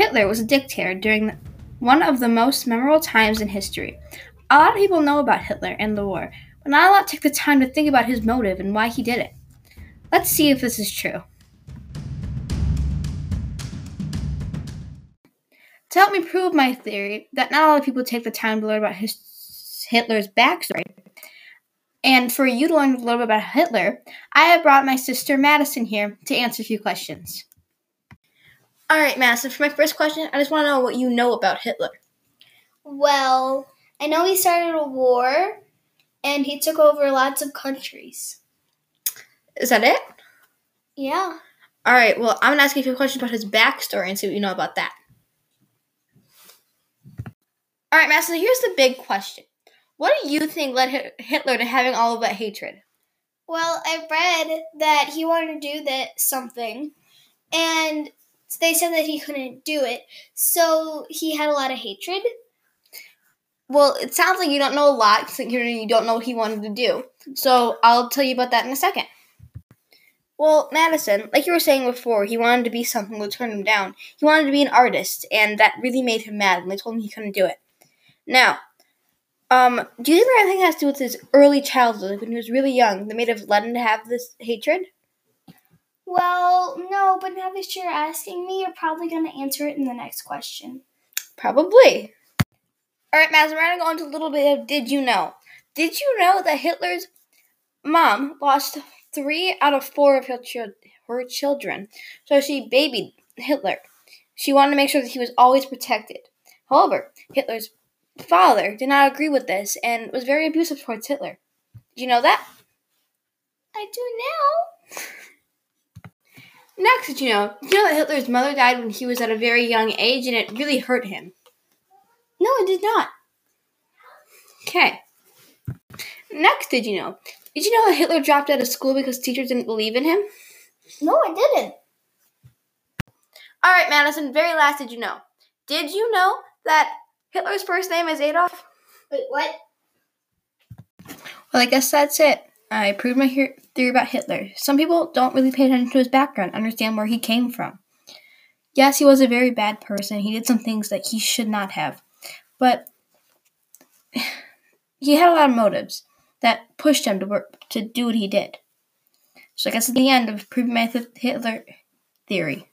Hitler was a dictator during one of the most memorable times in history. A lot of people know about Hitler and the war, but not a lot take the time to think about his motive and why he did it. Let's see if this is true. To help me prove my theory that not a lot of people take the time to learn about his, Hitler's backstory, and for you to learn a little bit about Hitler, I have brought my sister Madison here to answer a few questions. All right, Madison, for my first question, I just want to know what you know about Hitler. Well, I know he started a war and he took over lots of countries. Is that it? Yeah. All right, well, I'm going to ask you a few questions about his backstory and see what you know about that. All right, Madison, here's the big question. What do you think led Hitler to having all of that hatred? Well, I read that he wanted to do that something, and they said that he couldn't do it, so he had a lot of hatred. Well, it sounds like you don't know a lot considering you don't know what he wanted to do. So I'll tell you about that in a second. Well, Madison, like you were saying before, he wanted to be something that turned him down. He wanted to be an artist, and that really made him mad when they told him he couldn't do it. Now, um, do you think anything has to do with his early childhood, like when he was really young, that made have led him to have this hatred? Well, no, but now that you're asking me, you're probably going to answer it in the next question. Probably. All right, Maz, we're going to go into a little bit of did you know? Did you know that Hitler's mom lost three out of four of her, ch- her children? So she babied Hitler. She wanted to make sure that he was always protected. However, Hitler's father did not agree with this and was very abusive towards Hitler. Do you know that? I do now. Next, did you know? Did you know that Hitler's mother died when he was at a very young age and it really hurt him? No, it did not. Okay. Next, did you know? Did you know that Hitler dropped out of school because teachers didn't believe in him? No, I didn't. All right, Madison, very last, did you know? Did you know that Hitler's first name is Adolf? Wait, what? Well, I guess that's it. I proved my he- theory about Hitler. Some people don't really pay attention to his background, understand where he came from. Yes, he was a very bad person. He did some things that he should not have. But he had a lot of motives that pushed him to work to do what he did. So I guess at the end of proving my th- Hitler theory.